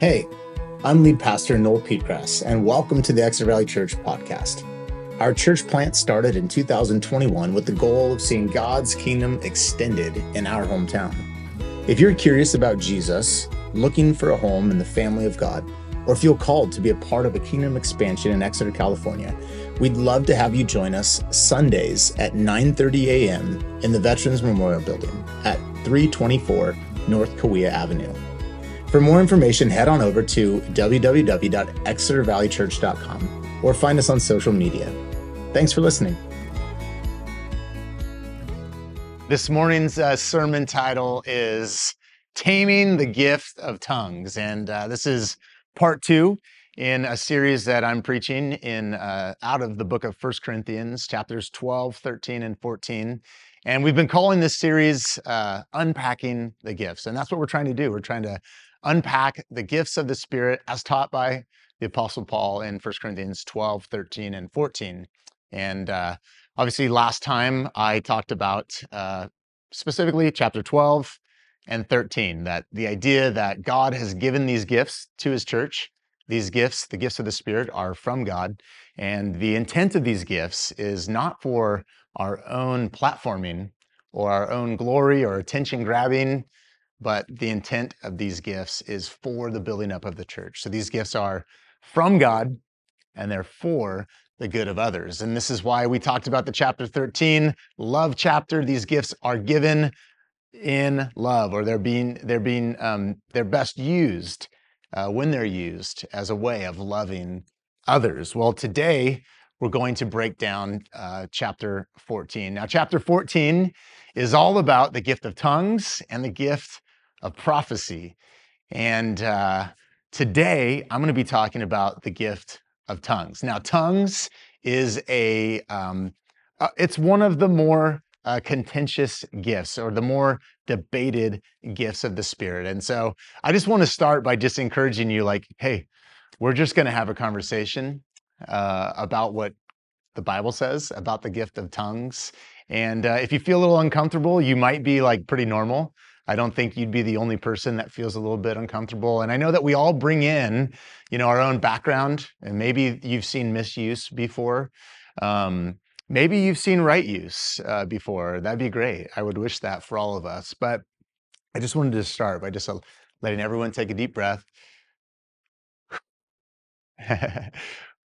Hey, I'm lead pastor Noel Piepgrass, and welcome to the Exeter Valley Church podcast. Our church plant started in 2021 with the goal of seeing God's kingdom extended in our hometown. If you're curious about Jesus, looking for a home in the family of God, or feel called to be a part of a kingdom expansion in Exeter, California, we'd love to have you join us Sundays at 9:30 a.m. in the Veterans Memorial Building at 324 North Kaweah Avenue. For more information, head on over to www.exetervalleychurch.com or find us on social media. Thanks for listening. This morning's uh, sermon title is Taming the Gift of Tongues. And uh, this is part two in a series that I'm preaching in uh, out of the book of First Corinthians, chapters 12, 13, and 14. And we've been calling this series uh, Unpacking the Gifts. And that's what we're trying to do. We're trying to unpack the gifts of the Spirit as taught by the Apostle Paul in 1 Corinthians 12, 13, and 14. And uh, obviously, last time I talked about uh, specifically chapter 12 and 13, that the idea that God has given these gifts to his church, these gifts, the gifts of the Spirit, are from God. And the intent of these gifts is not for our own platforming or our own glory or attention grabbing, but the intent of these gifts is for the building up of the church. So these gifts are from God and they're for the good of others. And this is why we talked about the chapter 13 love chapter. These gifts are given in love, or they're being they're being um, they're best used uh, when they're used as a way of loving others. Well, today we're going to break down uh, chapter 14. Now, chapter 14 is all about the gift of tongues and the gift of prophecy. And uh, today I'm going to be talking about the gift of tongues. Now, tongues is a um, uh, it's one of the more uh, contentious gifts or the more debated gifts of the spirit. And so I just want to start by just encouraging you like, hey, we're just going to have a conversation uh, about what the Bible says about the gift of tongues. And uh, if you feel a little uncomfortable, you might be like pretty normal. I don't think you'd be the only person that feels a little bit uncomfortable. And I know that we all bring in, you know, our own background, and maybe you've seen misuse before. Um, maybe you've seen right use uh, before. That'd be great. I would wish that for all of us. But I just wanted to start by just uh, letting everyone take a deep breath.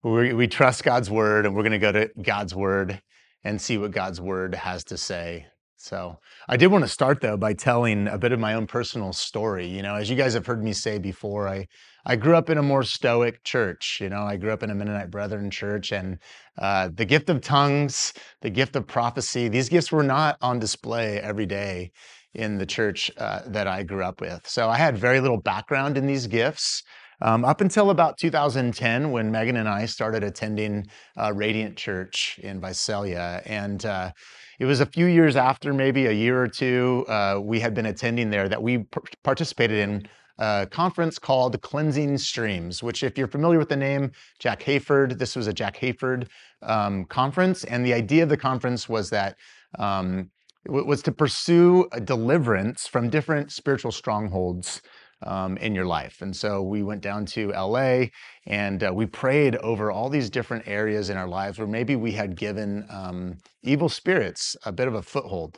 we, we trust God's word, and we're going to go to God's word and see what God's word has to say so I did want to start though by telling a bit of my own personal story. You know, as you guys have heard me say before, I I grew up in a more stoic church. You know, I grew up in a Mennonite Brethren church, and uh, the gift of tongues, the gift of prophecy, these gifts were not on display every day in the church uh, that I grew up with. So I had very little background in these gifts. Um, up until about 2010, when Megan and I started attending uh, Radiant Church in Visalia, and uh, it was a few years after, maybe a year or two, uh, we had been attending there that we participated in a conference called Cleansing Streams, which, if you're familiar with the name Jack Hayford, this was a Jack Hayford um, conference. And the idea of the conference was that um, was to pursue deliverance from different spiritual strongholds um, in your life. And so we went down to LA and uh, we prayed over all these different areas in our lives where maybe we had given um, evil spirits a bit of a foothold.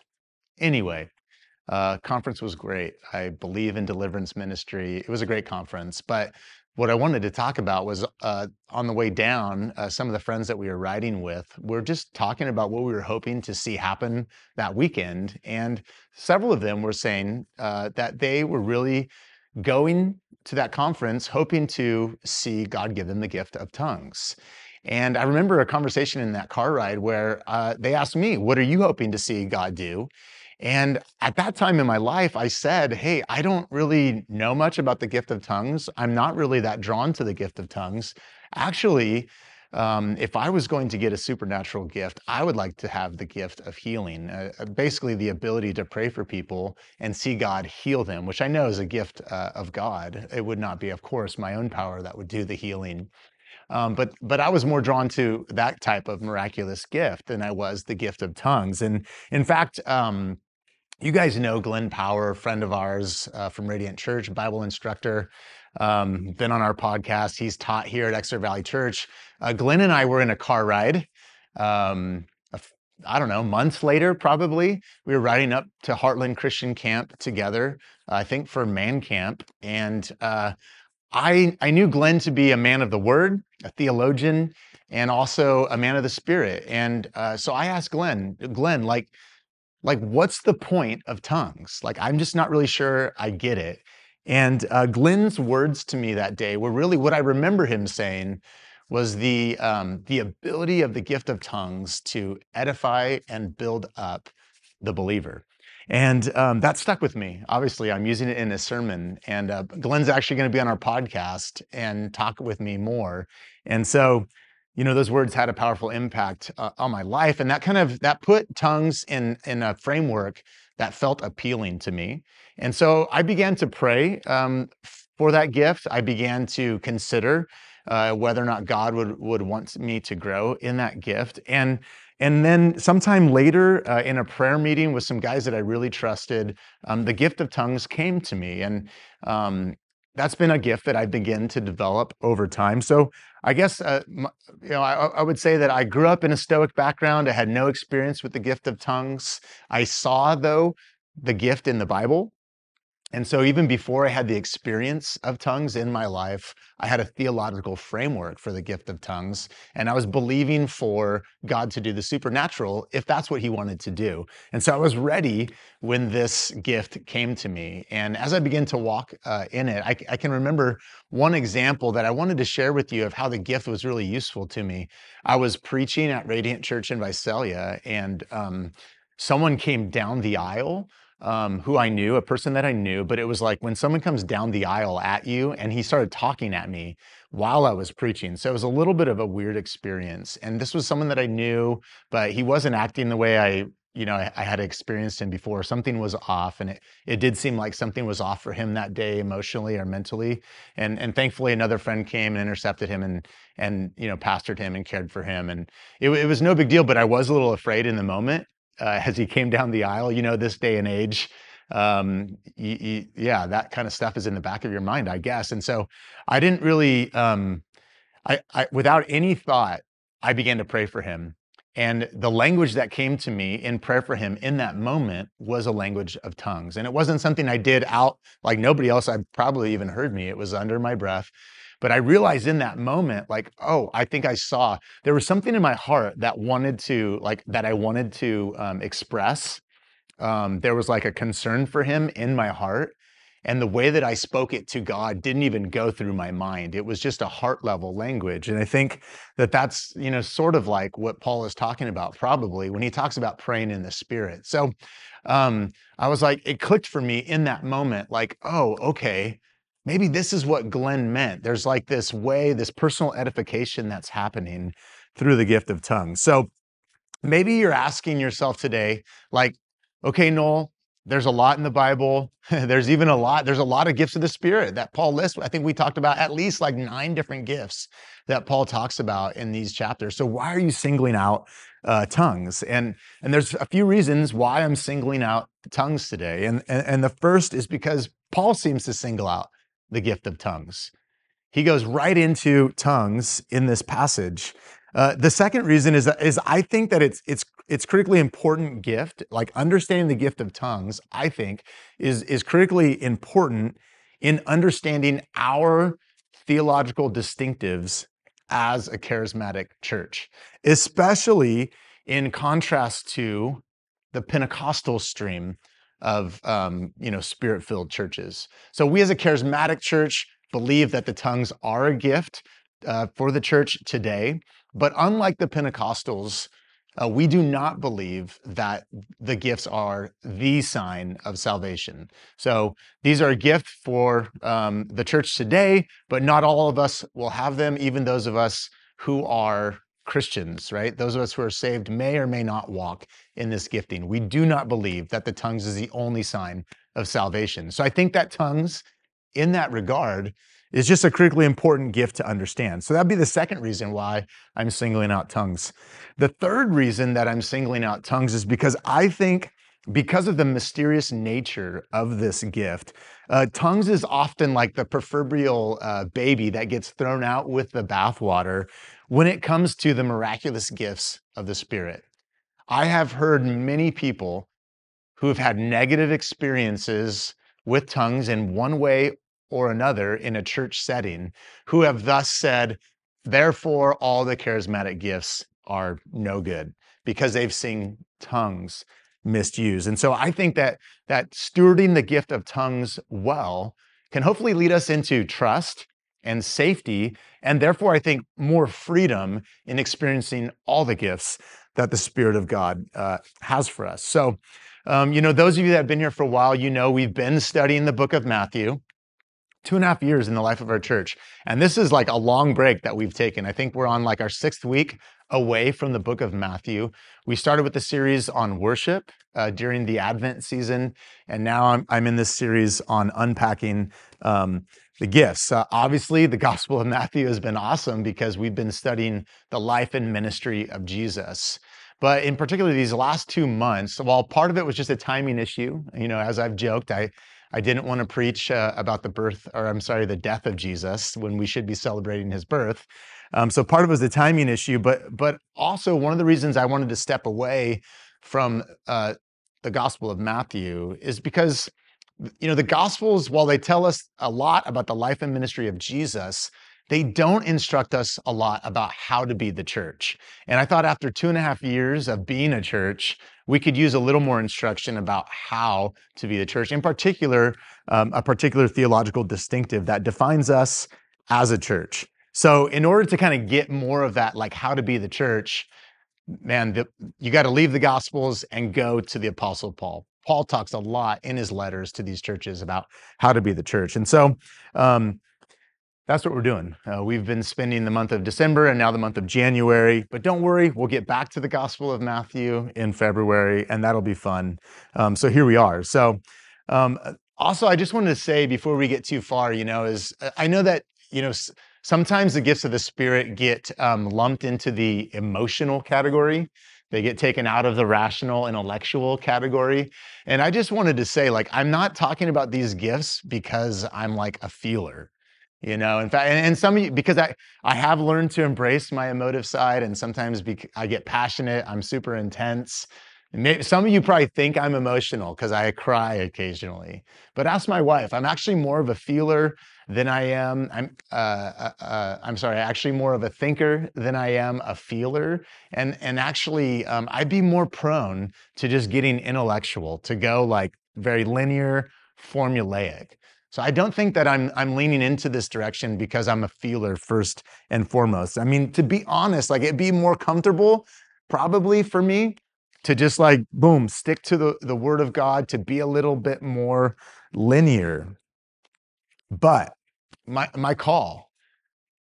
Anyway, uh, conference was great. I believe in deliverance ministry. It was a great conference, but what I wanted to talk about was uh, on the way down, uh, some of the friends that we were riding with were just talking about what we were hoping to see happen that weekend. And several of them were saying uh, that they were really going to that conference hoping to see God give them the gift of tongues. And I remember a conversation in that car ride where uh, they asked me, What are you hoping to see God do? And at that time in my life, I said, Hey, I don't really know much about the gift of tongues. I'm not really that drawn to the gift of tongues. Actually, um, if I was going to get a supernatural gift, I would like to have the gift of healing, uh, uh, basically the ability to pray for people and see God heal them, which I know is a gift uh, of God. It would not be, of course, my own power that would do the healing. Um, but but I was more drawn to that type of miraculous gift than I was the gift of tongues. And in fact, um, you guys know Glenn Power, friend of ours uh, from Radiant Church, Bible instructor. um, been on our podcast. He's taught here at Exeter Valley Church. Uh, Glenn and I were in a car ride. Um, I don't know, months later, probably, we were riding up to Heartland Christian Camp together, I think for Man Camp. And uh, I, I knew Glenn to be a man of the word, a theologian, and also a man of the spirit. And uh, so I asked Glenn, Glenn, like, like, what's the point of tongues? Like, I'm just not really sure I get it. And uh, Glenn's words to me that day were really what I remember him saying was the um, the ability of the gift of tongues to edify and build up the believer. And um, that stuck with me. Obviously, I'm using it in a sermon, and uh, Glenn's actually going to be on our podcast and talk with me more. And so, you know, those words had a powerful impact uh, on my life, and that kind of that put tongues in in a framework that felt appealing to me. And so, I began to pray um, for that gift. I began to consider uh, whether or not God would would want me to grow in that gift. And and then sometime later, uh, in a prayer meeting with some guys that I really trusted, um, the gift of tongues came to me, and um, that's been a gift that I begin to develop over time. So I guess uh, you know I, I, would say that I grew up in a Stoic background. I had no experience with the gift of tongues. I saw though the gift in the Bible, and so, even before I had the experience of tongues in my life, I had a theological framework for the gift of tongues. And I was believing for God to do the supernatural if that's what He wanted to do. And so, I was ready when this gift came to me. And as I began to walk uh, in it, I, I can remember one example that I wanted to share with you of how the gift was really useful to me. I was preaching at Radiant Church in Visalia, and um, someone came down the aisle um, who I knew, a person that I knew, but it was like when someone comes down the aisle at you and he started talking at me while I was preaching. So it was a little bit of a weird experience. And this was someone that I knew, but he wasn't acting the way I, you know, I, I had experienced him before. Something was off, and it, it did seem like something was off for him that day, emotionally or mentally. And and thankfully, another friend came and intercepted him and and you know pastored him and cared for him. And it, it was no big deal, but I was a little afraid in the moment uh, as he came down the aisle. You know, this day and age, um, yeah, that kind of stuff is in the back of your mind, I guess. And so I didn't really, um, I, I, without any thought, I began to pray for him. And the language that came to me in prayer for him in that moment was a language of tongues. And it wasn't something I did out like nobody else I probably even heard me. It was under my breath. But I realized in that moment, like, oh, I think I saw there was something in my heart that wanted to, like, that I wanted to um, express. Um, there was like a concern for him in my heart. And the way that I spoke it to God didn't even go through my mind. It was just a heart level language. And I think that that's, you know, sort of like what Paul is talking about probably when he talks about praying in the spirit. So um, I was like, it clicked for me in that moment, like, oh, okay, maybe this is what Glenn meant. There's like this way, this personal edification that's happening through the gift of tongues. So maybe you're asking yourself today, like, okay, Noel, there's a lot in the Bible. there's even a lot, there's a lot of gifts of the Spirit that Paul lists. I think we talked about at least like nine different gifts that Paul talks about in these chapters. So why are you singling out uh, tongues? And and there's a few reasons why I'm singling out tongues today. And, and and the first is because Paul seems to single out the gift of tongues. He goes right into tongues in this passage. Uh, the second reason is that is I think that it's it's it's critically important gift. Like understanding the gift of tongues, I think is is critically important in understanding our theological distinctives as a charismatic church, especially in contrast to the Pentecostal stream of um, you know spirit-filled churches. So we as a charismatic church believe that the tongues are a gift uh, for the church today, but unlike the Pentecostals, uh, we do not believe that the gifts are the sign of salvation. So these are a gift for um, the church today, but not all of us will have them, even those of us who are Christians, right? Those of us who are saved may or may not walk in this gifting. We do not believe that the tongues is the only sign of salvation. So I think that tongues, in that regard, is just a critically important gift to understand. So that'd be the second reason why I'm singling out tongues. The third reason that I'm singling out tongues is because I think because of the mysterious nature of this gift, uh, tongues is often like the proverbial uh, baby that gets thrown out with the bathwater when it comes to the miraculous gifts of the Spirit. I have heard many people who have had negative experiences with tongues in one way or another in a church setting, who have thus said, therefore, all the charismatic gifts are no good because they've seen tongues misused. And so I think that that stewarding the gift of tongues well can hopefully lead us into trust and safety, and therefore I think more freedom in experiencing all the gifts that the Spirit of God uh, has for us. So, um, you know, those of you that have been here for a while, you know we've been studying the book of Matthew two and a half years in the life of our church. And this is like a long break that we've taken. I think we're on like our sixth week away from the book of Matthew. We started with the series on worship uh, during the Advent season, and now I'm, I'm in this series on unpacking um, the gifts. Uh, obviously, the Gospel of Matthew has been awesome because we've been studying the life and ministry of Jesus. But in particular, these last two months, while part of it was just a timing issue, you know, as I've joked, I I didn't want to preach uh, about the birth, or I'm sorry, the death of Jesus when we should be celebrating his birth. Um, so part of it was the timing issue, but but also one of the reasons I wanted to step away from uh, the Gospel of Matthew is because you know the Gospels, while they tell us a lot about the life and ministry of Jesus, they don't instruct us a lot about how to be the church. And I thought after two and a half years of being a church, we could use a little more instruction about how to be the church, in particular, um, a particular theological distinctive that defines us as a church. So, in order to kind of get more of that, like how to be the church, man, the, you got to leave the Gospels and go to the Apostle Paul. Paul talks a lot in his letters to these churches about how to be the church. And so, um, that's what we're doing. Uh, we've been spending the month of December and now the month of January, but don't worry, we'll get back to the Gospel of Matthew in February, and that'll be fun. Um, so here we are. So, um, also, I just wanted to say before we get too far, you know, is uh, I know that you know sometimes the gifts of the Spirit get um, lumped into the emotional category. They get taken out of the rational, intellectual category. And I just wanted to say, like, I'm not talking about these gifts because I'm like a feeler you know in fact and, and some of you because i i have learned to embrace my emotive side and sometimes bec- i get passionate i'm super intense maybe, some of you probably think i'm emotional because i cry occasionally but ask my wife. I'm actually more of a feeler than i am i'm uh, uh, uh, i'm sorry actually more of a thinker than i am a feeler. And and actually um, i'd be more prone to just getting intellectual to go like very linear formulaic. So I don't think that I'm I'm leaning into this direction because I'm a feeler first and foremost. I mean, to be honest, like it'd be more comfortable probably for me to just like boom, stick to the, the word of God, to be a little bit more linear. But my my call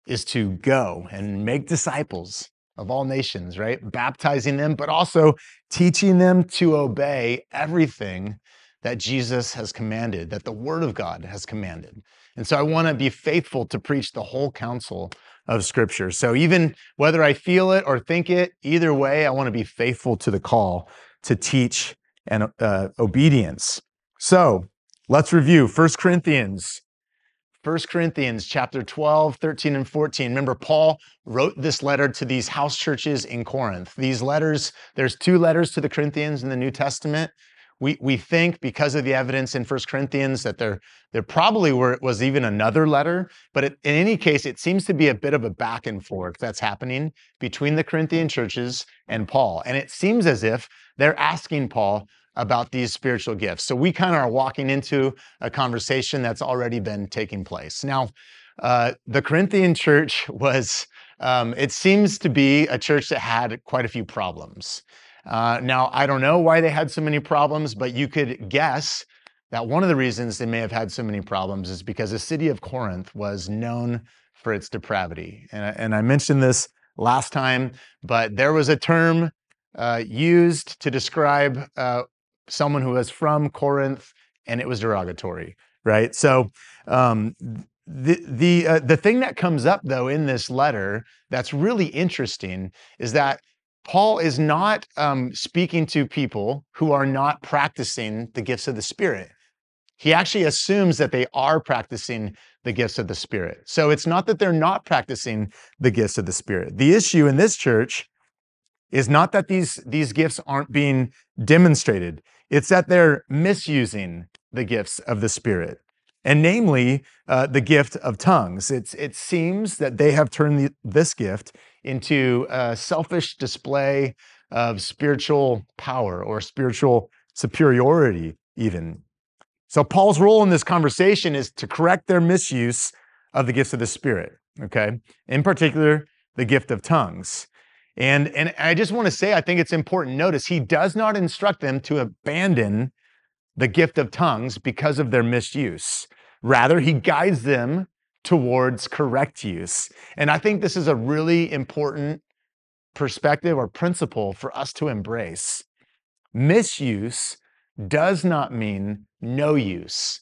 is to go and make disciples of all nations, right? Baptizing them, but also teaching them to obey everything that Jesus has commanded, that the Word of God has commanded. And so I want to be faithful to preach the whole counsel of Scripture. So even whether I feel it or think it, either way, I want to be faithful to the call to teach and uh, obedience. So let's review 1 Corinthians. 1 Corinthians chapter 12, 13, and 14. Remember, Paul wrote this letter to these house churches in Corinth. These letters, there's two letters to the Corinthians in the New Testament. We, we think because of the evidence in First Corinthians that there, there probably were, was even another letter, but it, in any case, it seems to be a bit of a back and forth that's happening between the Corinthian churches and Paul. And it seems as if they're asking Paul about these spiritual gifts. So we kind of are walking into a conversation that's already been taking place. Now, uh, the Corinthian church was, um, it seems to be a church that had quite a few problems. Uh, now, I don't know why they had so many problems, but you could guess that one of the reasons they may have had so many problems is because the city of Corinth was known for its depravity. And, and I mentioned this last time, but there was a term uh, used to describe uh, someone who was from Corinth, and it was derogatory, right? So um, the the uh, the thing that comes up though in this letter that's really interesting is that Paul is not um, speaking to people who are not practicing the gifts of the Spirit. He actually assumes that they are practicing the gifts of the Spirit. So it's not that they're not practicing the gifts of the Spirit. The issue in this church is not that these, these gifts aren't being demonstrated, it's that they're misusing the gifts of the Spirit, and namely uh, the gift of tongues. It's, it seems that they have turned the, this gift into a selfish display of spiritual power or spiritual superiority, even. So, Paul's role in this conversation is to correct their misuse of the gifts of the Spirit, okay? In particular, the gift of tongues. And, and I just want to say, I think it's important. Notice he does not instruct them to abandon the gift of tongues because of their misuse. Rather, he guides them towards correct use. And I think this is a really important perspective or principle for us to embrace. Misuse does not mean no use.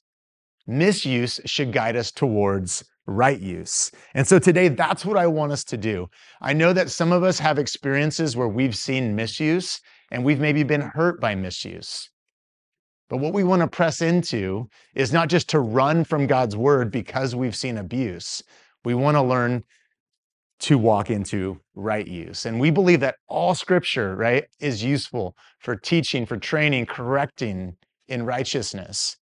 Misuse should guide us towards right use. And so today, that's what I want us to do. I know that some of us have experiences where we've seen misuse and we've maybe been hurt by misuse. But what we want to press into is not just to run from God's word because we've seen abuse. We want to learn to walk into right use. And we believe that all scripture, right, is useful for teaching, for training, correcting in righteousness.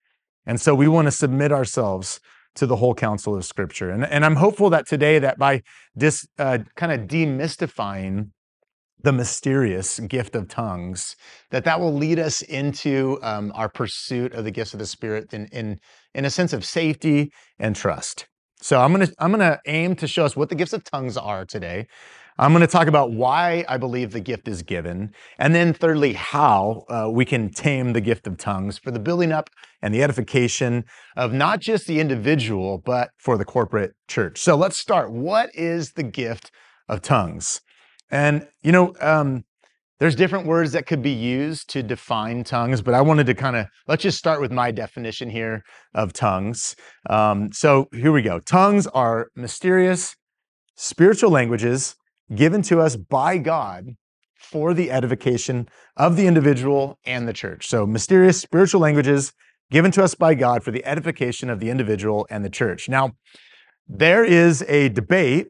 And so we want to submit ourselves to the whole counsel of scripture. And, and I'm hopeful that today that by this uh, kind of demystifying the mysterious gift of tongues, that that will lead us into um, our pursuit of the gifts of the Spirit in, in, in a sense of safety and trust. So I'm gonna I'm gonna aim to show us what the gifts of tongues are today. I'm to talk about why I believe the gift is given, and then thirdly, how uh, we can tame the gift of tongues for the building up and the edification of not just the individual, but for the corporate church. So let's start. What is the gift of tongues? And, you know, um, there's different words that could be used to define tongues, but I wanted to kind of let's just start with my definition here of tongues. Um, so here we go. Tongues are mysterious spiritual languages given to us by God for the edification of the individual and the church. So, mysterious spiritual languages given to us by God for the edification of the individual and the church. Now, there is a debate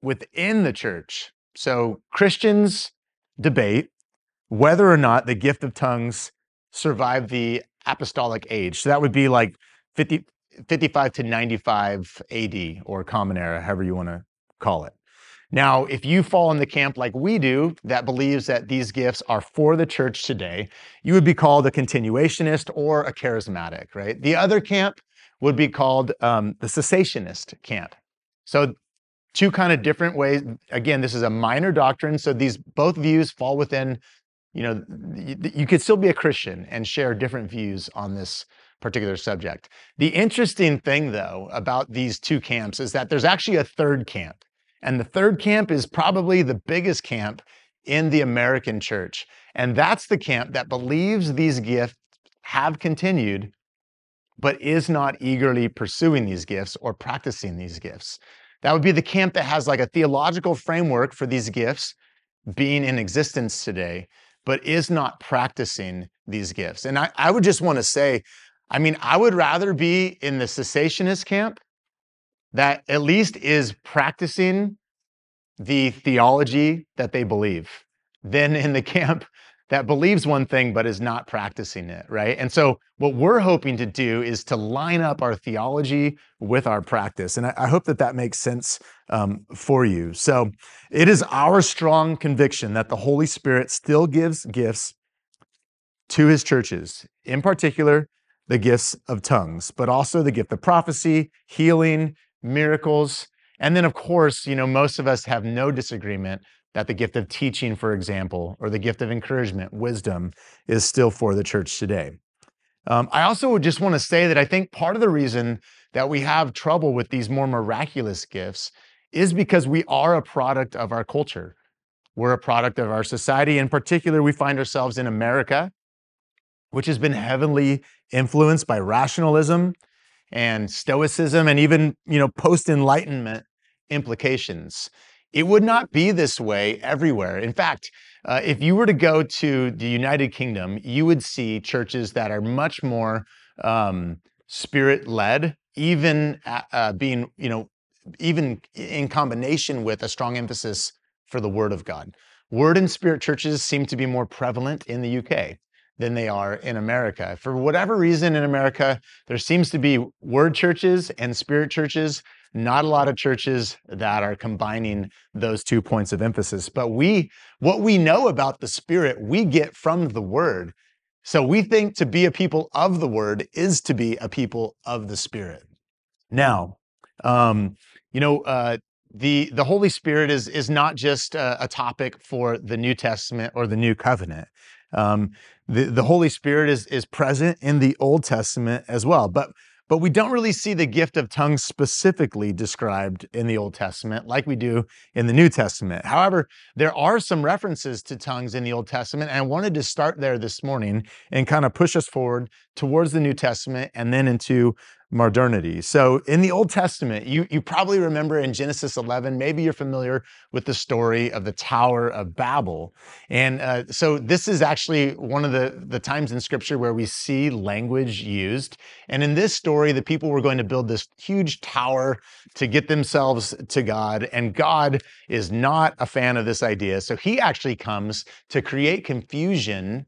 within the church. So, Christians debate whether or not the gift of tongues survived the apostolic age. So, that would be like 50, 55 to 95 AD or Common Era, however you want to call it. Now, if you fall in the camp like we do, that believes that these gifts are for the church today, you would be called a continuationist or a charismatic, right? The other camp would be called um, the cessationist camp. So, two kind of different ways. Again, this is a minor doctrine, so these both views fall within. You know, you could still be a Christian and share different views on this particular subject. The interesting thing, though, about these two camps is that there's actually a third camp. And the third camp is probably the biggest camp in the American church. And that's the camp that believes these gifts have continued, but is not eagerly pursuing these gifts or practicing these gifts. That would be the camp that has like a theological framework for these gifts being in existence today, but is not practicing these gifts. And I, I would just want to say, I mean, I would rather be in the cessationist camp that at least is practicing the theology that they believe than in the camp that believes one thing but is not practicing it, right? And so, what we're hoping to do is to line up our theology with our practice. And I, I hope that that makes sense um, for you. So, it is our strong conviction that the Holy Spirit still gives gifts to his churches, in particular, the gifts of tongues, but also the gift of prophecy, healing, miracles. And then, of course, you know, most of us have no disagreement that the gift of teaching, for example, or the gift of encouragement, wisdom, is still for the church today. Um, I also would just want to say that I think part of the reason that we have trouble with these more miraculous gifts is because we are a product of our culture. We're a product of our society. In particular, we find ourselves in America, which has been heavily influenced by rationalism and stoicism and even you know post enlightenment implications it would not be this way everywhere. In fact, uh, if you were to go to the United Kingdom, you would see churches that are much more um, spirit led, even uh, being, you know, even in combination with a strong emphasis for the Word of God. Word and Spirit churches seem to be more prevalent in the UK than they are in America. For whatever reason in America, there seems to be word churches and spirit churches, not a lot of churches that are combining those two points of emphasis. But we, what we know about the spirit, we get from the word. So we think to be a people of the word is to be a people of the spirit. Now, um, you know, uh, the the Holy Spirit is is not just a, a, topic for the New Testament or the New Covenant. Um, the the Holy Spirit is is present in the Old Testament as well, but but we don't really see the gift of tongues specifically described in the Old Testament like we do in the New Testament. However, there are some references to tongues in the Old Testament, and I wanted to start there this morning and kind of push us forward towards the New Testament and then into modernity. So in the Old Testament, you, you probably remember in Genesis 11, maybe you're familiar with the story of the Tower of Babel. And uh, so this is actually one of the, the times in scripture where we see language used. And in this story, the people were going to build this huge tower to get themselves to God. And God is not a fan of this idea. So he actually comes to create confusion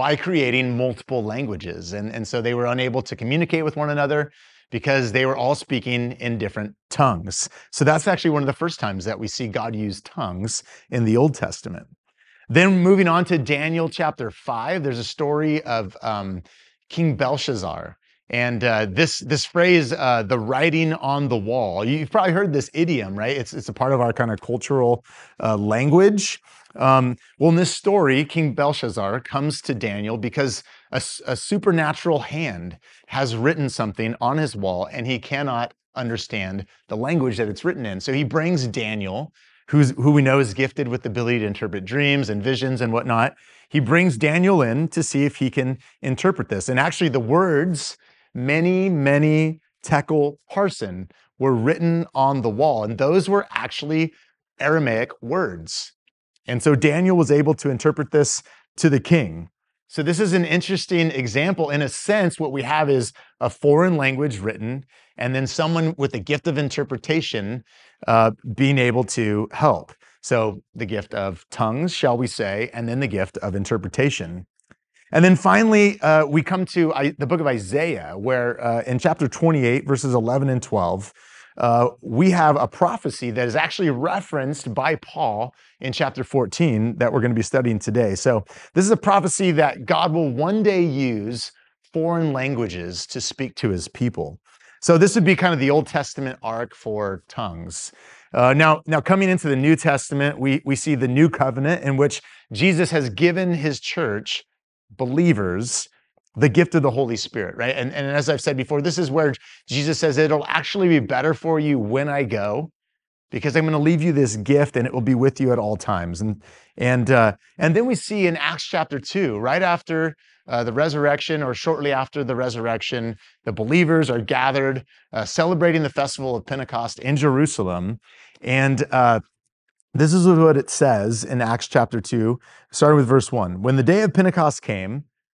by creating multiple languages. And, and so they were unable to communicate with one another because they were all speaking in different tongues. So that's actually one of the first times that we see God use tongues in the Old Testament. Then moving on to Daniel chapter 5, there's a story of um, King Belshazzar. And uh, this this phrase, uh, the writing on the wall, you've probably heard this idiom, right? It's, it's a part of our kind of cultural uh, language. Um, well, in this story, King Belshazzar comes to Daniel because a, a, supernatural hand has written something on his wall and he cannot understand the language that it's written in. So he brings Daniel, who's, who we know is gifted with the ability to interpret dreams and visions and whatnot. He brings Daniel in to see if he can interpret this. And actually, the words, mene, mene tekel parsin, were written on the wall. And those were actually Aramaic words. And so Daniel was able to interpret this to the king. So this is an interesting example. In a sense, what we have is a foreign language written, and then someone with the gift of interpretation uh, being able to help. So the gift of tongues, shall we say, and then the gift of interpretation. And then finally, uh, we come to I, the book of Isaiah, where uh, in chapter 28, verses 11 and 12, uh, we have a prophecy that is actually referenced by Paul in chapter 14 that we're going to be studying today. So, this is a prophecy that God will one day use foreign languages to speak to his people. So, this would be kind of the Old Testament arc for tongues. Uh, now, now, coming into the New Testament, we, we see the new covenant in which Jesus has given his church believers the gift of the Holy Spirit, right? And, and as I've said before, this is where Jesus says it'll actually be better for you when I go because I'm going to leave you this gift and it will be with you at all times. And, and, uh, and then we see in Acts chapter 2, right after uh, the resurrection or shortly after the resurrection, the believers are gathered uh, celebrating the festival of Pentecost in Jerusalem. And uh, this is what it says in Acts chapter 2, starting with verse 1. When the day of Pentecost came,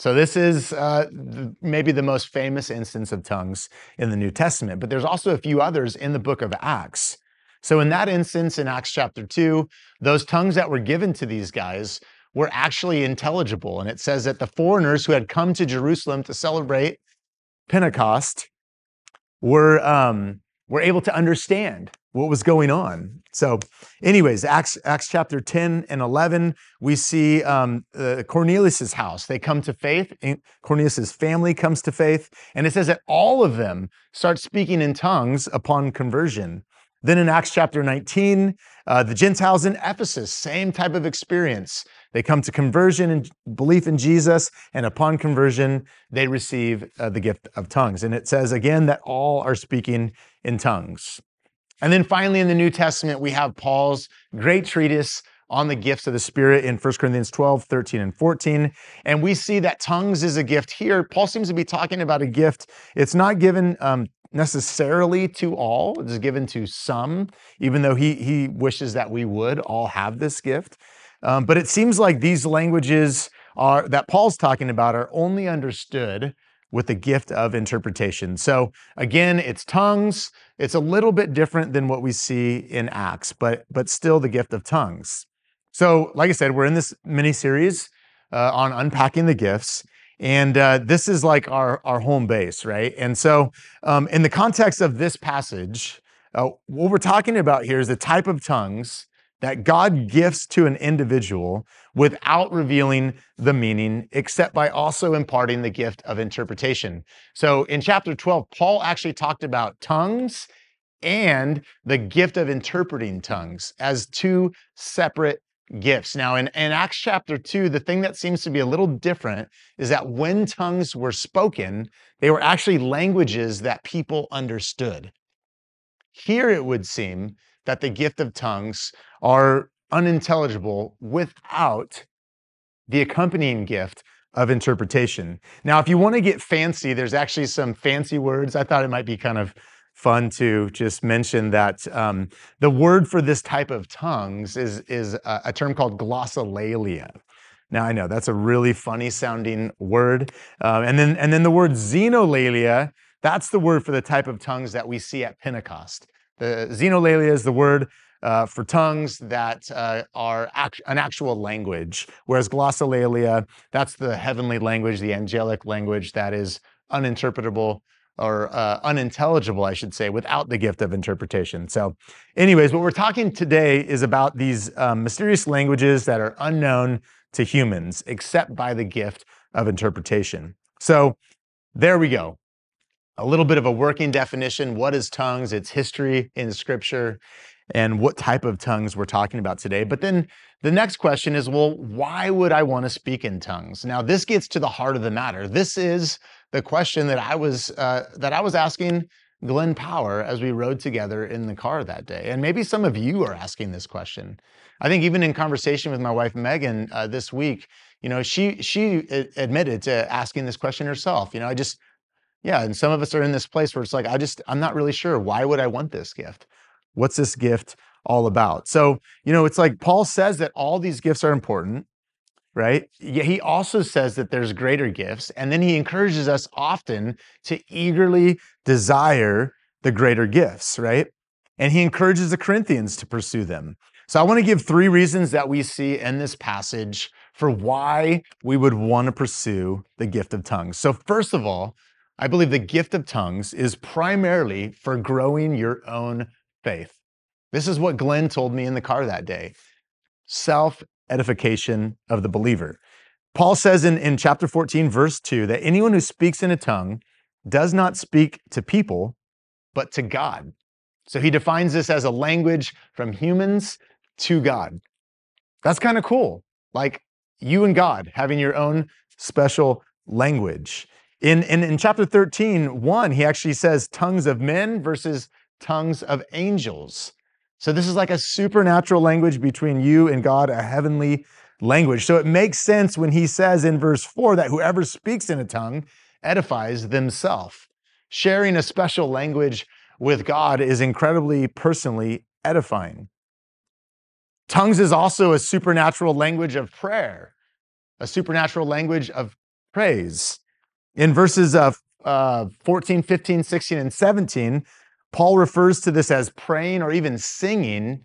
So this is uh, maybe the most famous instance of tongues in the New Testament, but there's also a few others in the book of Acts. So in that instance, in Acts chapter 2, those tongues that were given to these guys were actually intelligible. And it says that the foreigners who had come to Jerusalem to celebrate Pentecost were, um, were able to understand what was going on. So, anyways, Acts, Acts chapter 10 and 11, we see um, uh, Cornelius's house. They come to faith. Cornelius's family comes to faith. And it says that all of them start speaking in tongues upon conversion. Then in Acts chapter 19, uh, the Gentiles in Ephesus, same type of experience. They come to conversion and belief in Jesus, and upon conversion, they receive uh, the gift of tongues. And it says again that all are speaking in tongues. And then finally, in the New Testament, we have Paul's great treatise on the gifts of the Spirit in 1 Corinthians 12, 13, and 14. And we see that tongues is a gift here. Paul seems to be talking about a gift. It's not given um, necessarily to all, it is given to some, even though he, he wishes that we would all have this gift. Um, but it seems like these languages are that Paul's talking about are only understood with the gift of interpretation. So again, it's tongues. It's a little bit different than what we see in Acts, but but still the gift of tongues. So, like I said, we're in this mini series uh, on unpacking the gifts. And uh, this is like our, our home base, right? And so, um, in the context of this passage, uh, what we're talking about here is the type of tongues that God gifts to an individual without revealing the meaning, except by also imparting the gift of interpretation. So in chapter 12, Paul actually talked about tongues and the gift of interpreting tongues as two separate gifts. Now, in, in Acts chapter 2, the thing that seems to be a little different is that when tongues were spoken, they were actually languages that people understood. Here it would seem that the gift of tongues are unintelligible without the accompanying gift of interpretation. Now, if you want to get fancy, there's actually some fancy words. I thought it might be kind of fun to just mention that um, the word for this type of tongues is, is a, a, term called glossolalia. Now I know that's a really funny sounding word. Um, and, then, and then the word xenolalia, that's the word for the type of tongues that we see at Pentecost. The xenolalia is the word uh, for tongues that uh, are act- an actual language, whereas glossolalia, that's the heavenly language, the angelic language that is uninterpretable or uh, unintelligible, I should say, without the gift of interpretation. So, anyways, what we're talking today is about these um, mysterious languages that are unknown to humans, except by the gift of interpretation. So, there we go. A little bit of a working definition. What is tongues? Its history in Scripture, and what type of tongues we're talking about today. But then the next question is well, why would I want to speak in tongues? Now, this gets to the heart of the matter. This is the question that I was uh, that I was asking Glenn Power as we rode together in the car that day. And maybe some of you are asking this question. I think even in conversation with my wife Megan uh, this week, you know, she she admitted to asking this question herself. You know, I just yeah, and some of us are in this place where it's like I just I'm not really sure why would I want this gift? What's this gift all about? So, you know, it's like Paul says that all these gifts are important right? Yet he also says that there's greater gifts. And then he encourages us often to eagerly desire the greater gifts, right? And he encourages the Corinthians to pursue them. So I want to give three reasons that we see in this passage for why we would want to pursue the gift of tongues. So, first of all, I believe the gift of tongues is primarily for growing your own faith. This is what Glenn told me in the car that day. Self edification of the believer. Paul says in, in chapter 14, verse 2, that anyone who speaks in a tongue does not speak to people, but to God. So he defines this as a language from humans to God. That's kind of cool. Like you and God having your own special language. In, in, in chapter 13, 1, he actually says tongues of men versus tongues of angels. So this is like a supernatural language between you and God, a heavenly language. So it makes sense when he says in verse 4 that whoever speaks in a tongue edifies themselves. Sharing a special language with God is incredibly personally edifying. Tongues is also a supernatural language of prayer, a supernatural language of praise. In verses of uh, 14, 15, 16, and 17, Paul refers to this as praying or even singing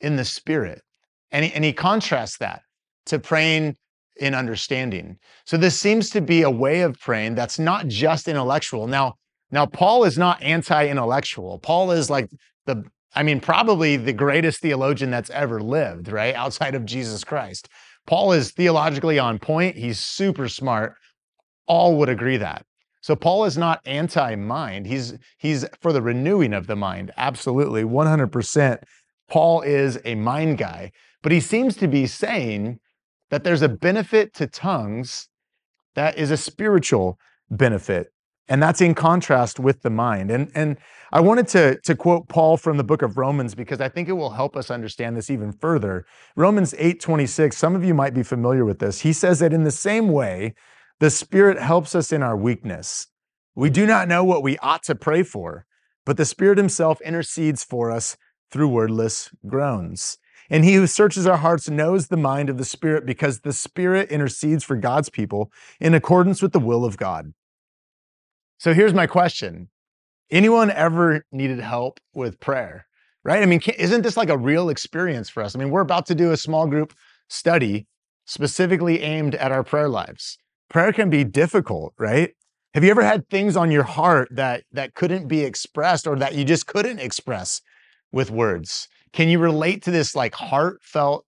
in the Spirit. And he, and he contrasts that to praying in understanding. So this seems to be a way of praying that's not just intellectual. Now, now Paul is not anti-intellectual. Paul is like the, I mean, probably the greatest theologian that's ever lived, right? Outside of Jesus Christ. Paul is theologically on point. He's super smart. All would agree that. So Paul is not anti-mind. He's he's for the renewing of the mind. Absolutely, 100%. Paul is a mind guy, but he seems to be saying that there's a benefit to tongues that is a spiritual benefit. And that's in contrast with the mind. And, and I wanted to, to quote Paul from the book of Romans because I think it will help us understand this even further. Romans 8 26, some of you might be familiar with this. He says that in the same way, the Spirit helps us in our weakness. We do not know what we ought to pray for, but the Spirit Himself intercedes for us through wordless groans. And he who searches our hearts knows the mind of the Spirit because the Spirit intercedes for God's people in accordance with the will of God. So here's my question Anyone ever needed help with prayer? Right? I mean, isn't this like a real experience for us? I mean, we're about to do a small group study specifically aimed at our prayer lives. Prayer can be difficult, right? Have you ever had things on your heart that that couldn't be expressed or that you just couldn't express with words? Can you relate to this like heartfelt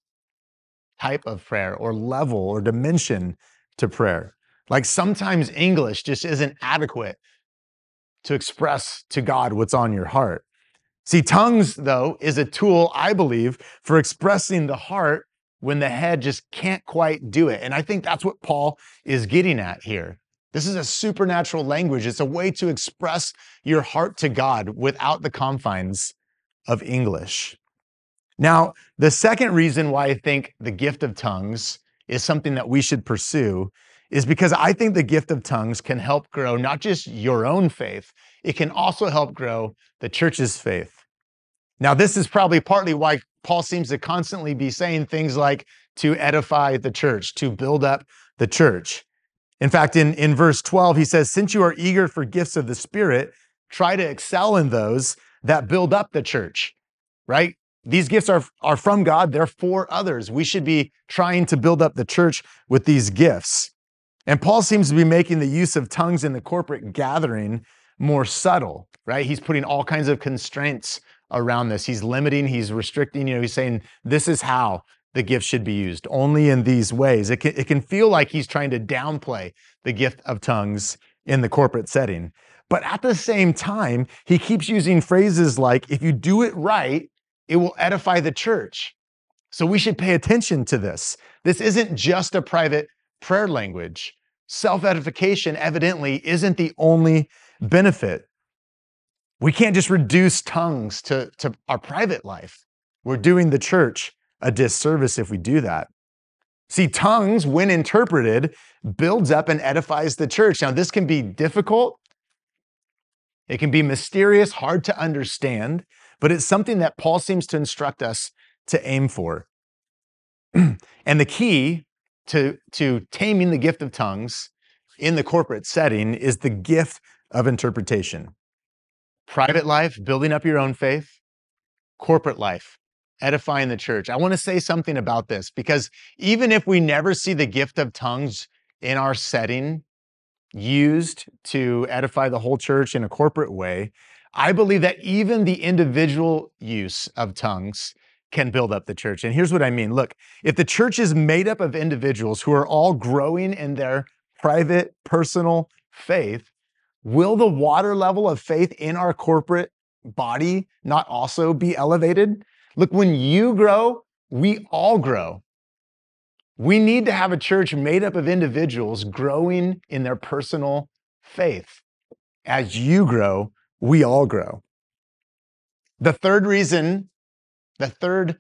type of prayer or level or dimension to prayer? Like sometimes English just isn't adequate to express to God what's on your heart. See, tongues, though, is a tool, I believe, for expressing the heart when the head just can't quite do it. And I think that's what Paul is getting at here. This is a supernatural language. It's a way to express your heart to God without the confines of English. Now, the second reason why I think the gift of tongues is something that we should pursue is because I think the gift of tongues can help grow not just your own faith, it can also help grow the church's faith. Now, this is probably partly why Paul seems to constantly be saying things like to edify the church, to build up the church. In fact, in, in verse 12, he says, Since you are eager for gifts of the Spirit, try to excel in those that build up the church, right? These gifts are, are from God, they're for others. We should be trying to build up the church with these gifts. And Paul seems to be making the use of tongues in the corporate gathering more subtle, right? He's putting all kinds of constraints around this. He's limiting, he's restricting, you know, he's saying this is how the gift should be used, only in these ways. It can, it can feel like he's trying to downplay the gift of tongues in the corporate setting. But at the same time, he keeps using phrases like, if you do it right, it will edify the church. So we should pay attention to this. This isn't just a private prayer language. Self edification, evidently, isn't the only benefit. We can't just reduce tongues to, to our private life. We're doing the church a disservice if we do that. See, tongues, when interpreted, builds up and edifies the church. Now, this can be difficult. It can be mysterious, hard to understand but it's something that Paul seems to instruct us to aim for. and the key to, to taming the gift of tongues in the corporate setting is the gift of interpretation. Private life, building up your own faith, corporate life, edifying the church. I want to say something about this because even if we never see the gift of tongues in our setting used to edify the whole church in a corporate way, I believe that even the individual use of tongues can build up the church. And here's what I mean look, if the church is made up of individuals who are all growing in their private, personal faith, will the water level of faith in our corporate body not also be elevated? Look, when you grow, we all grow. We need to have a church made up of individuals growing in their personal faith. As you grow, we all grow. The third reason, the third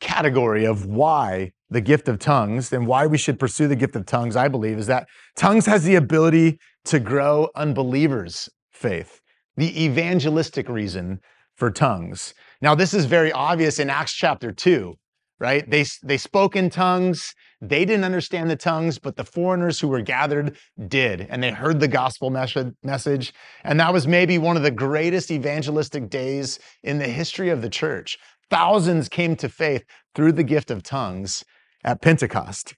category of why the gift of tongues and why we should pursue the gift of tongues, I believe, is that tongues has the ability to grow unbelievers' faith. The evangelistic reason for tongues. Now, this is very obvious in Acts chapter 2 right? They, they spoke in tongues. They didn't understand the tongues, but the foreigners who were gathered did. And they heard the gospel message. And that was maybe one of the greatest evangelistic days in the history of the church. Thousands came to faith through the gift of tongues at Pentecost.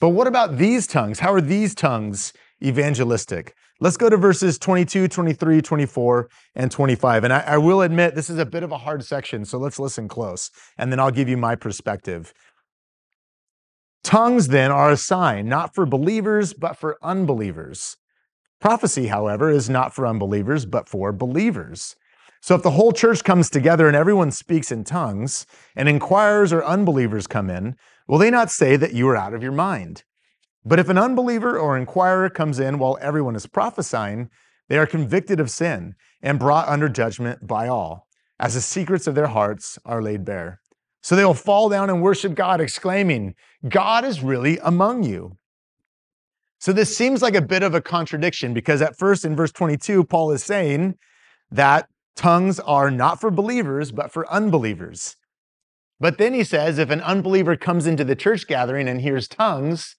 But what about these tongues? How are these tongues evangelistic? Let's go to verses 22, 23, 24, and 25. And I, I, will admit this is a bit of a hard section, so let's listen close, and then I'll give you my perspective. Tongues then are a sign, not for believers, but for unbelievers. Prophecy, however, is not for unbelievers, but for believers. So if the whole church comes together and everyone speaks in tongues, and inquirers or unbelievers come in, will they not say that you are out of your mind? But if an unbeliever or inquirer comes in while everyone is prophesying, they are convicted of sin and brought under judgment by all, as the secrets of their hearts are laid bare. So they will fall down and worship God, exclaiming, God is really among you. So this seems like a bit of a contradiction because at first in verse 22, Paul is saying that tongues are not for believers, but for unbelievers. But then he says if an unbeliever comes into the church gathering and hears tongues,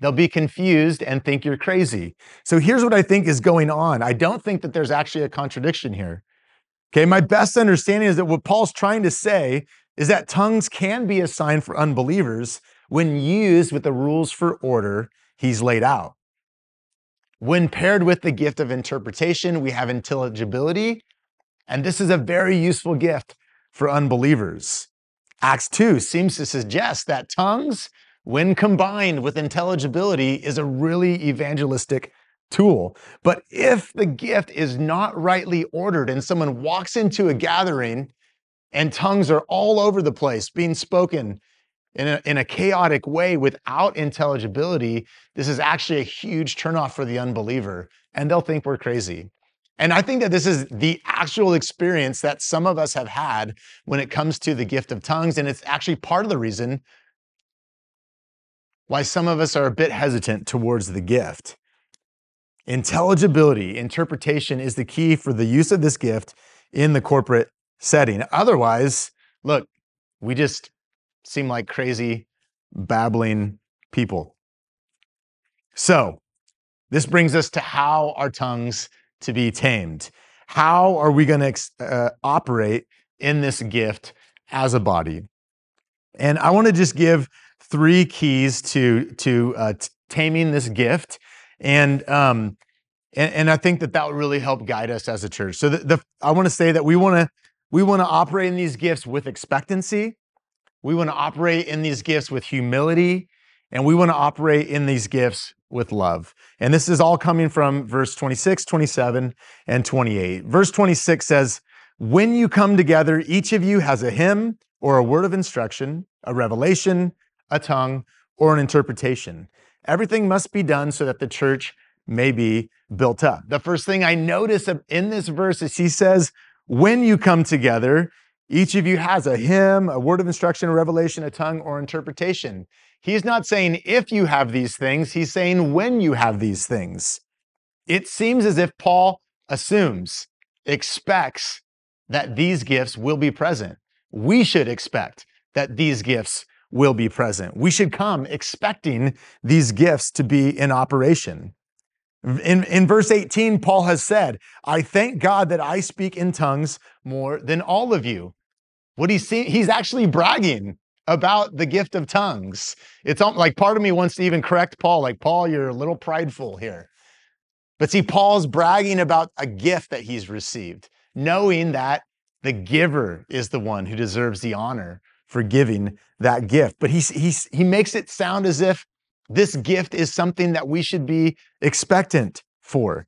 they'll be confused and think you're crazy. So here's what I think is going on. I don't think that there's actually a contradiction here. Okay, my best understanding is that what Paul's trying to say is that tongues can be a sign for unbelievers when used with the rules for order he's laid out. When paired with the gift of interpretation, we have intelligibility, and this is a very useful gift for unbelievers. Acts 2 seems to suggest that tongues, when combined with intelligibility, is a really evangelistic tool. But if the gift is not rightly ordered and someone walks into a gathering and tongues are all over the place being spoken in a, in a chaotic way without intelligibility, this is actually a huge turnoff for the unbeliever, and they'll think we're crazy. And I think that this is the actual experience that some of us have had when it comes to the gift of tongues. And it's actually part of the reason why some of us are a bit hesitant towards the gift. Intelligibility, interpretation is the key for the use of this gift in the corporate setting. Otherwise, look, we just seem like crazy, babbling people. So, this brings us to how our tongues to be tamed. How are we going to uh, operate in this gift as a body? And I want to just give three keys to to uh, taming this gift, and um, and, and I think that that will really help guide us as a church. So the, the I want to say that we want to we want to operate in these gifts with expectancy. We want to operate in these gifts with humility, and we want to operate in these gifts with love. And this is all coming from verse 26, 27, and 28. Verse 26 says, When you come together, each of you has a hymn or a word of instruction, a revelation, a tongue, or an interpretation. Everything must be done so that the church may be built up. The first thing I notice in this verse is he says, When you come together, each of you has a hymn, a word of instruction, a revelation, a tongue, or interpretation. He's not saying if you have these things, he's saying when you have these things. It seems as if Paul assumes, expects that these gifts will be present. We should expect that these gifts will be present. We should come expecting these gifts to be in operation. In, in verse 18, Paul has said, I thank God that I speak in tongues more than all of you. What he's saying, he's actually bragging about the gift of tongues. It's like part of me wants to even correct Paul, like, Paul, you're a little prideful here. But see, Paul's bragging about a gift that he's received, knowing that the giver is the one who deserves the honor for giving that gift. But he, he, he makes it sound as if this gift is something that we should be expectant for.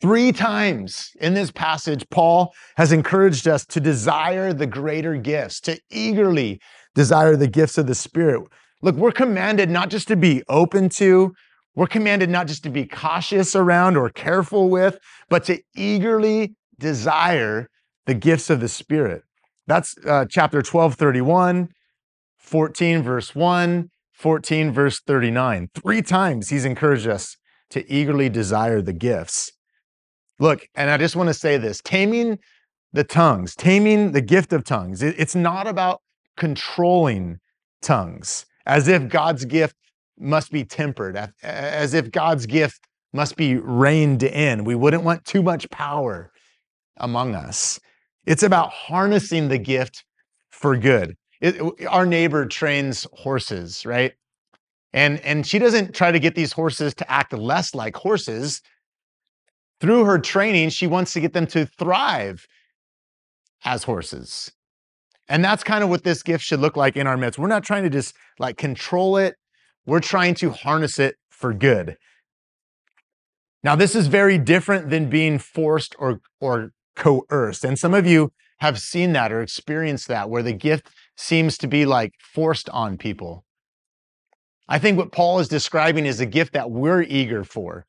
Three times in this passage, Paul has encouraged us to desire the greater gifts, to eagerly desire the gifts of the Spirit. Look, we're commanded not just to be open to, we're commanded not just to be cautious around or careful with, but to eagerly desire the gifts of the Spirit. That's uh, chapter 12, 31, 14, verse 1, 14, verse 39. Three times he's encouraged us to eagerly desire the gifts. Look, and I just want to say this taming the tongues, taming the gift of tongues, it's not about controlling tongues as if God's gift must be tempered, as if God's gift must be reined in. We wouldn't want too much power among us. It's about harnessing the gift for good. It, our neighbor trains horses, right? And, and she doesn't try to get these horses to act less like horses through her training, she wants to get them to thrive as horses. And that's kind of what this gift should look like in our midst. We're not trying to just like control it, we're trying to harness it for good. Now, this is very different than being forced or, or coerced. And some of you have seen that or experienced that where the gift seems to be like forced on people. I think what Paul is describing is a gift that we're eager for,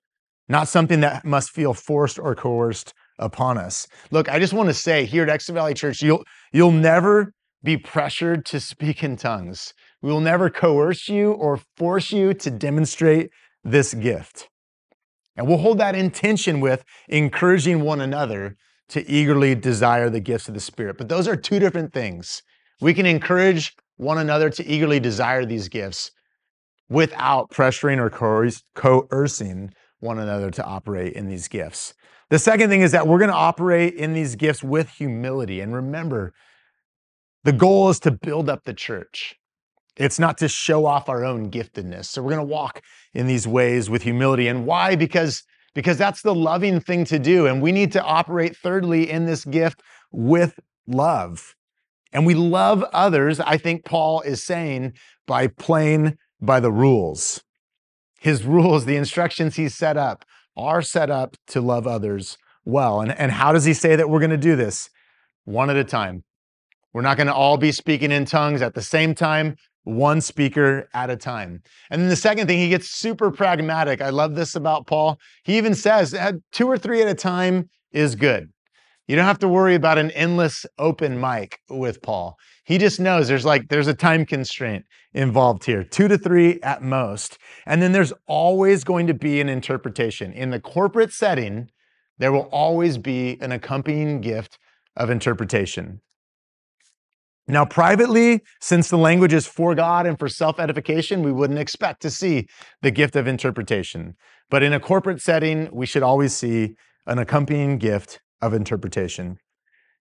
not something that must feel forced or coerced upon us. Look, I just want to say here at Exeter Valley Church, you'll you'll never be pressured to speak in tongues. We will never coerce you or force you to demonstrate this gift. And we'll hold that intention with encouraging one another to eagerly desire the gifts of the Spirit. But those are two different things. We can encourage one another to eagerly desire these gifts without pressuring or coercing one another to operate in these gifts. The second thing is that we're going to operate in these gifts with humility. And remember, the goal is to build up the church. It's not to show off our own giftedness. So we're going to walk in these ways with humility. And why? Because, because that's the loving thing to do. And we need to operate, thirdly, in this gift with love. And we love others, I think Paul is saying, by playing by the rules. His rules, the instructions he's set up, are set up to love others well. And, and how does he say that we're going to do this? One at a time. We're not going to all be speaking in tongues at the same time, one speaker at a time. And then the second thing, he gets super pragmatic. I love this about Paul. He even says eh, two or three at a time is good. You don't have to worry about an endless open mic with Paul. He just knows there's like there's a time constraint involved here, 2 to 3 at most. And then there's always going to be an interpretation. In the corporate setting, there will always be an accompanying gift of interpretation. Now, privately, since the language is for God and for self edification, we wouldn't expect to see the gift of interpretation. But in a corporate setting, we should always see an accompanying gift of interpretation.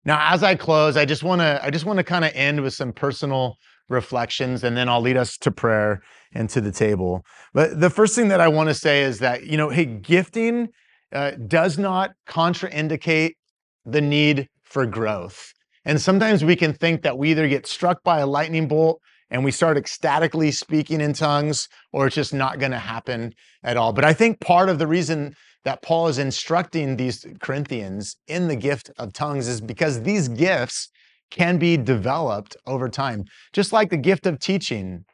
Now, as I close, I just want to I just want to kind of end with some personal reflections, and then I'll lead us to prayer and to the table. But the first thing that I want to say is that you know, hey, gifting uh, does not contraindicate the need for growth. And sometimes we can think that we either get struck by a lightning bolt and we start ecstatically speaking in tongues, or it's just not going to happen at all. But I think part of the reason that Paul is instructing these Corinthians in the gift of tongues is because these gifts can be developed over time, just like the gift of teaching.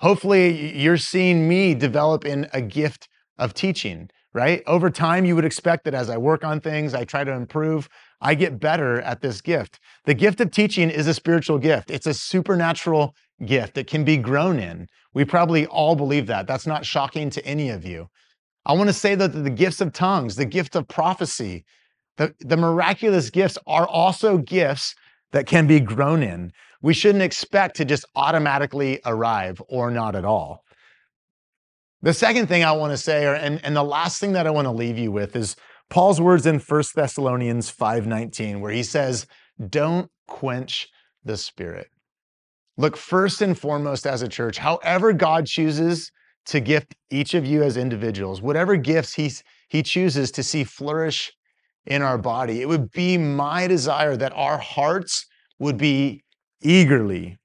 Hopefully, you're seeing me develop in a gift of teaching, right? Over time, you would expect that as I work on things, I try to improve, I get better at this gift. The gift of teaching is a spiritual gift, it's a supernatural gift that can be grown in. We probably all believe that. That's not shocking to any of you. I want to say that the gifts of tongues, the gift of prophecy, the, the miraculous gifts are also gifts that can be grown in. We shouldn't expect to just automatically arrive or not at all. The second thing I want to say, or, and, and the last thing that I want to leave you with is Paul's words in 1 Thessalonians 5:19, where he says, Don't quench the spirit. Look, first and foremost, as a church, however God chooses to gift each of you as individuals, whatever gifts he's, he chooses to see flourish in our body, it would be my desire that our hearts would be eagerly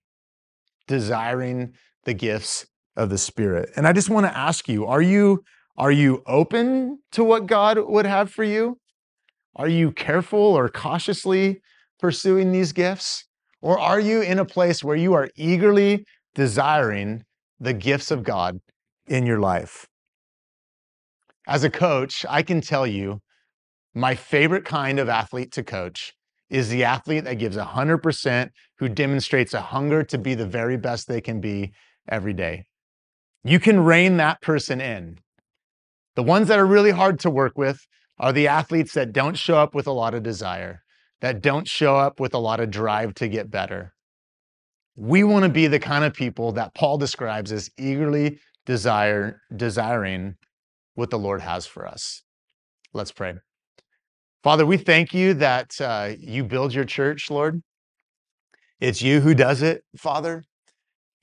desiring the gifts of the Spirit. And I just want to ask you, are you are you open to what God would have for you? Are you careful or cautiously pursuing these gifts? Or are you in a place where you are eagerly desiring the gifts of God in your life. As a coach, I can tell you my favorite kind of athlete to coach is the athlete that gives 100%, who demonstrates a hunger to be the very best they can be every day. You can rein that person in. The ones that are really hard to work with are the athletes that don't show up with a lot of desire, that don't show up with a lot of drive to get better. We want to be the kind of people that Paul describes as eagerly desire, desiring what the Lord has for us. Let's pray. Father, we thank you that uh, you build your church, Lord. It's you who does it, Father.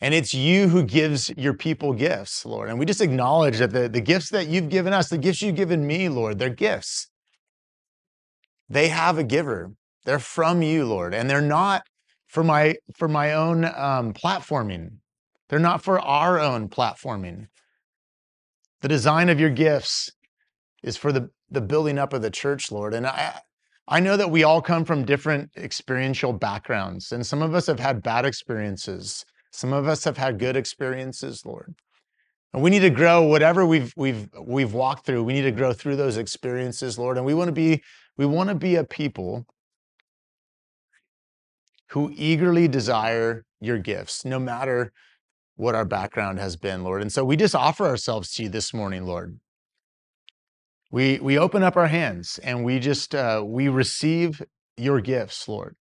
And it's you who gives your people gifts, Lord. And we just acknowledge that the, the gifts that you've given us, the gifts you've given me, Lord, they're gifts. They have a giver. They're from you, Lord. And they're not for my for my own um, platforming. They're not for our own platforming. The design of your gifts is for the, the building up of the church, Lord. And I, I know that we all come from different experiential backgrounds, and some of us have had bad experiences. Some of us have had good experiences, Lord. And we need to grow whatever we've we've we've walked through. We need to grow through those experiences, Lord. And we want to be we want to be a people who eagerly desire your gifts, no matter what our background has been, Lord. And so we just offer ourselves to you this morning, Lord. We we open up our hands and we just uh, we receive your gifts, Lord.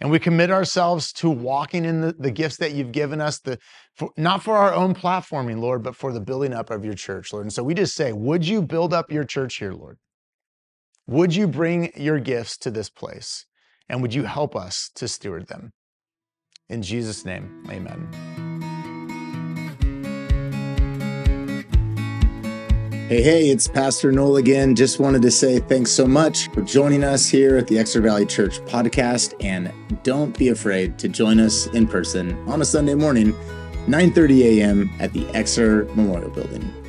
And we commit ourselves to walking in the, the gifts that you've given us, the, for, not for our own platforming, Lord, but for the building up of your church, Lord. And so we just say, would you build up your church here, Lord? Would you bring your gifts to this place? And would you help us to steward them? In Jesus' name, amen. Hey, hey, it's Pastor Noel again. Just wanted to say thanks so much for joining us here at the Exeter Valley Church podcast. And don't be afraid to join us in person on a Sunday morning, 9 30 a.m. at the Exeter Memorial Building.